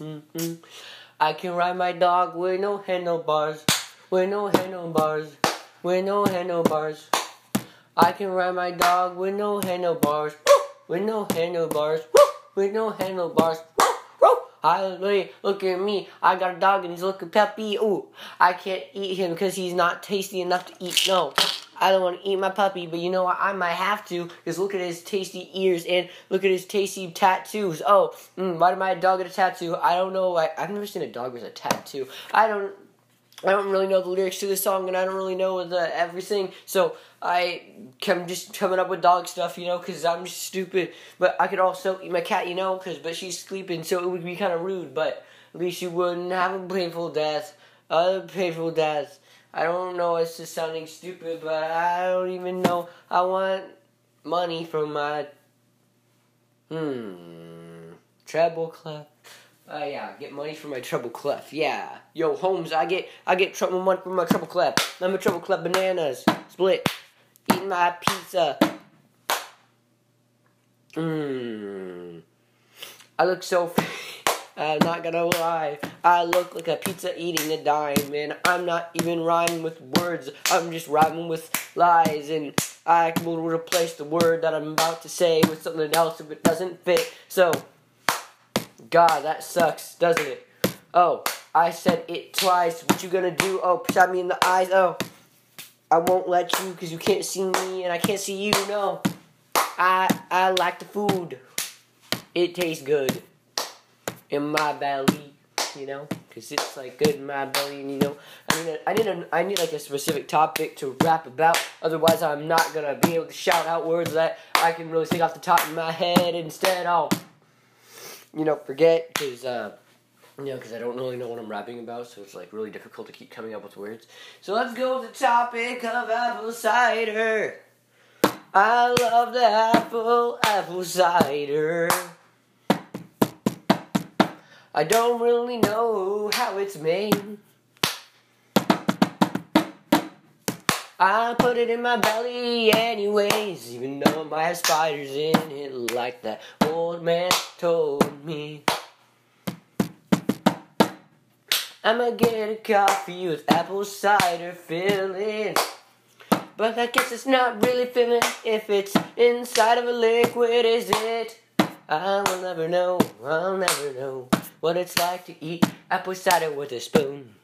Mm-hmm. I can ride my dog with no handlebars, with no handlebars, with no handlebars. I can ride my dog with no handlebars, with no handlebars, with no handlebars. I look at me. I got a dog and he's looking peppy. Ooh, I can't eat him because he's not tasty enough to eat. No, I don't want to eat my puppy, but you know what? I might have to because look at his tasty ears and look at his tasty tattoos. Oh, mm, why did my dog get a tattoo? I don't know. I, I've never seen a dog with a tattoo. I don't. I don't really know the lyrics to this song, and I don't really know the everything. So I am just coming up with dog stuff, you know, because I'm just stupid. But I could also eat my cat, you know, because but she's sleeping, so it would be kind of rude. But at least you wouldn't have a painful death. A painful death. I don't know. It's just sounding stupid, but I don't even know. I want money from my hmm treble clef. Uh, yeah, get money from my treble clef. Yeah, yo, Holmes, I get I get trouble money from my treble clef. I'm a treble clef bananas split. Eating my pizza. Mmm. I look so. I'm not gonna lie. I look like a pizza eating a dime, and I'm not even rhyming with words. I'm just rhyming with lies, and I will replace the word that I'm about to say with something else if it doesn't fit. So. God, that sucks, doesn't it? Oh, I said it twice. What you gonna do? Oh, shot me in the eyes. Oh, I won't let you because you can't see me and I can't see you. No, I I like the food. It tastes good in my belly, you know, because it's like good in my belly. And you know, I mean, I need a, I need like a specific topic to rap about. Otherwise, I'm not gonna be able to shout out words that I can really think off the top of my head. Instead, I'll you know, forget because, uh, you know, because I don't really know what I'm rapping about, so it's like really difficult to keep coming up with words. So let's go to the topic of apple cider. I love the apple, apple cider. I don't really know how it's made. I put it in my belly anyways, even though I have spiders in it like that old man told me. I'ma get a coffee with apple cider filling. But I guess it's not really filling if it's inside of a liquid, is it? I will never know, I'll never know what it's like to eat apple cider with a spoon.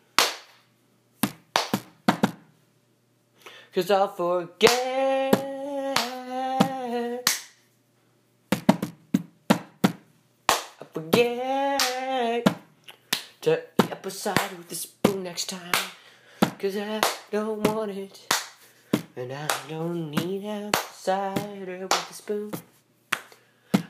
Cause I'll forget. I forget to eat apple cider with a spoon next time. Cause I don't want it. And I don't need apple cider with a spoon.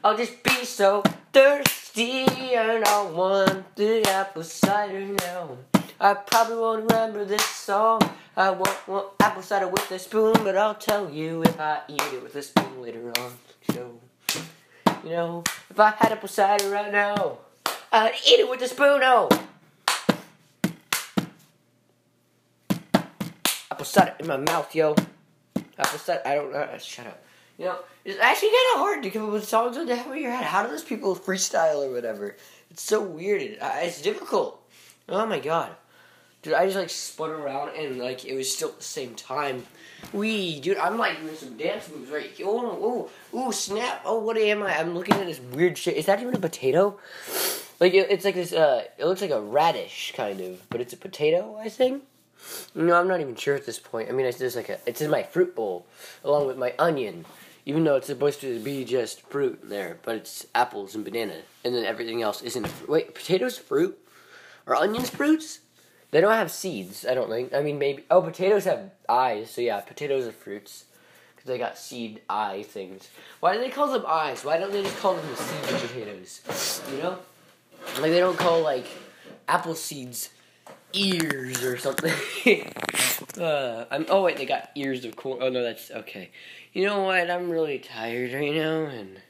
I'll just be so thirsty and I want the apple cider now. I probably won't remember this song. I won't want apple cider with a spoon, but I'll tell you if I eat it with a spoon later on. So, you know, if I had apple cider right now, I'd eat it with a spoon. Oh, apple cider in my mouth, yo. Apple cider. I don't. Uh, shut up. You know, it's actually kind of hard to come up with songs on the top of your head. How do those people freestyle or whatever? It's so weird. It, uh, it's difficult. Oh my god. Dude, I just like spun around and like it was still at the same time. Wee, dude, I'm like doing some dance moves right here. Oh, oh, oh, snap. Oh, what am I? I'm looking at this weird shit. Is that even a potato? Like, it, it's like this, uh, it looks like a radish, kind of, but it's a potato, I think. No, I'm not even sure at this point. I mean, it's just like a, it's in my fruit bowl, along with my onion. Even though it's supposed to be just fruit there, but it's apples and banana, and then everything else isn't fruit. Wait, potatoes fruit? Are onions fruits? They don't have seeds, I don't think. I mean, maybe. Oh, potatoes have eyes, so yeah, potatoes are fruits. Because they got seed eye things. Why do they call them eyes? Why don't they just call them the seed potatoes? You know? Like, they don't call, like, apple seeds ears or something. uh, I'm, oh, wait, they got ears of corn. Oh, no, that's. Okay. You know what? I'm really tired right now, and.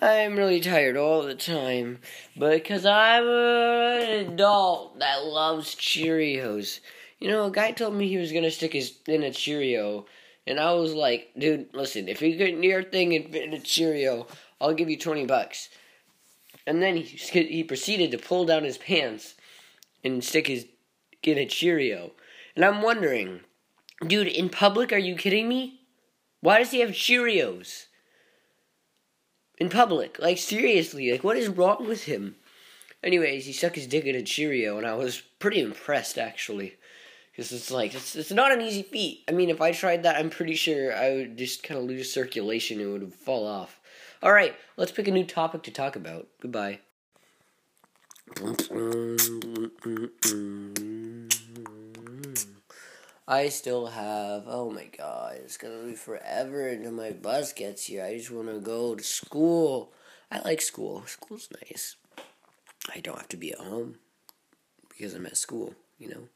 I'm really tired all the time because I'm an adult that loves Cheerios. You know, a guy told me he was gonna stick his in a Cheerio, and I was like, dude, listen, if you get your thing in a Cheerio, I'll give you twenty bucks. And then he he proceeded to pull down his pants and stick his in a Cheerio. And I'm wondering, dude, in public, are you kidding me? Why does he have Cheerios? In public, like seriously, like what is wrong with him? Anyways, he stuck his dick in a Cheerio, and I was pretty impressed actually, because it's like it's it's not an easy feat. I mean, if I tried that, I'm pretty sure I would just kind of lose circulation and would fall off. All right, let's pick a new topic to talk about. Goodbye. I still have, oh my god, it's gonna be forever until my bus gets here. I just wanna go to school. I like school. School's nice. I don't have to be at home because I'm at school, you know?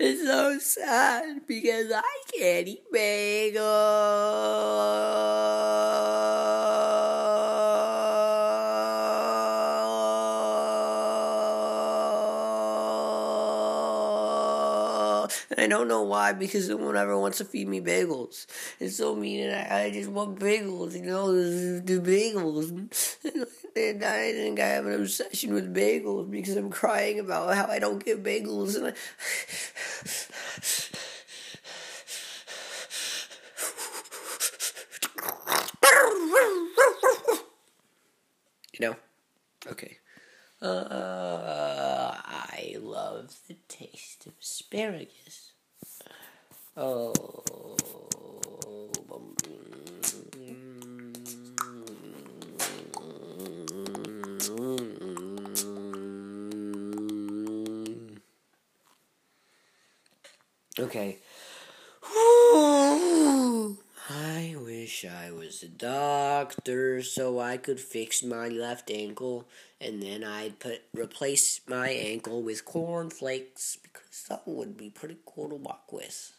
It's so sad because I can't eat And I don't know why, because no one ever wants to feed me bagels. It's so mean, and I, I just want bagels, you know, the bagels. And I think I have an obsession with bagels because I'm crying about how I don't get bagels. And I... you know? Okay. Uh, I love the taste of asparagus. Oh. Okay. I wish I was a doctor so I could fix my left ankle and then I'd put replace my ankle with cornflakes because that would be pretty cool to walk with.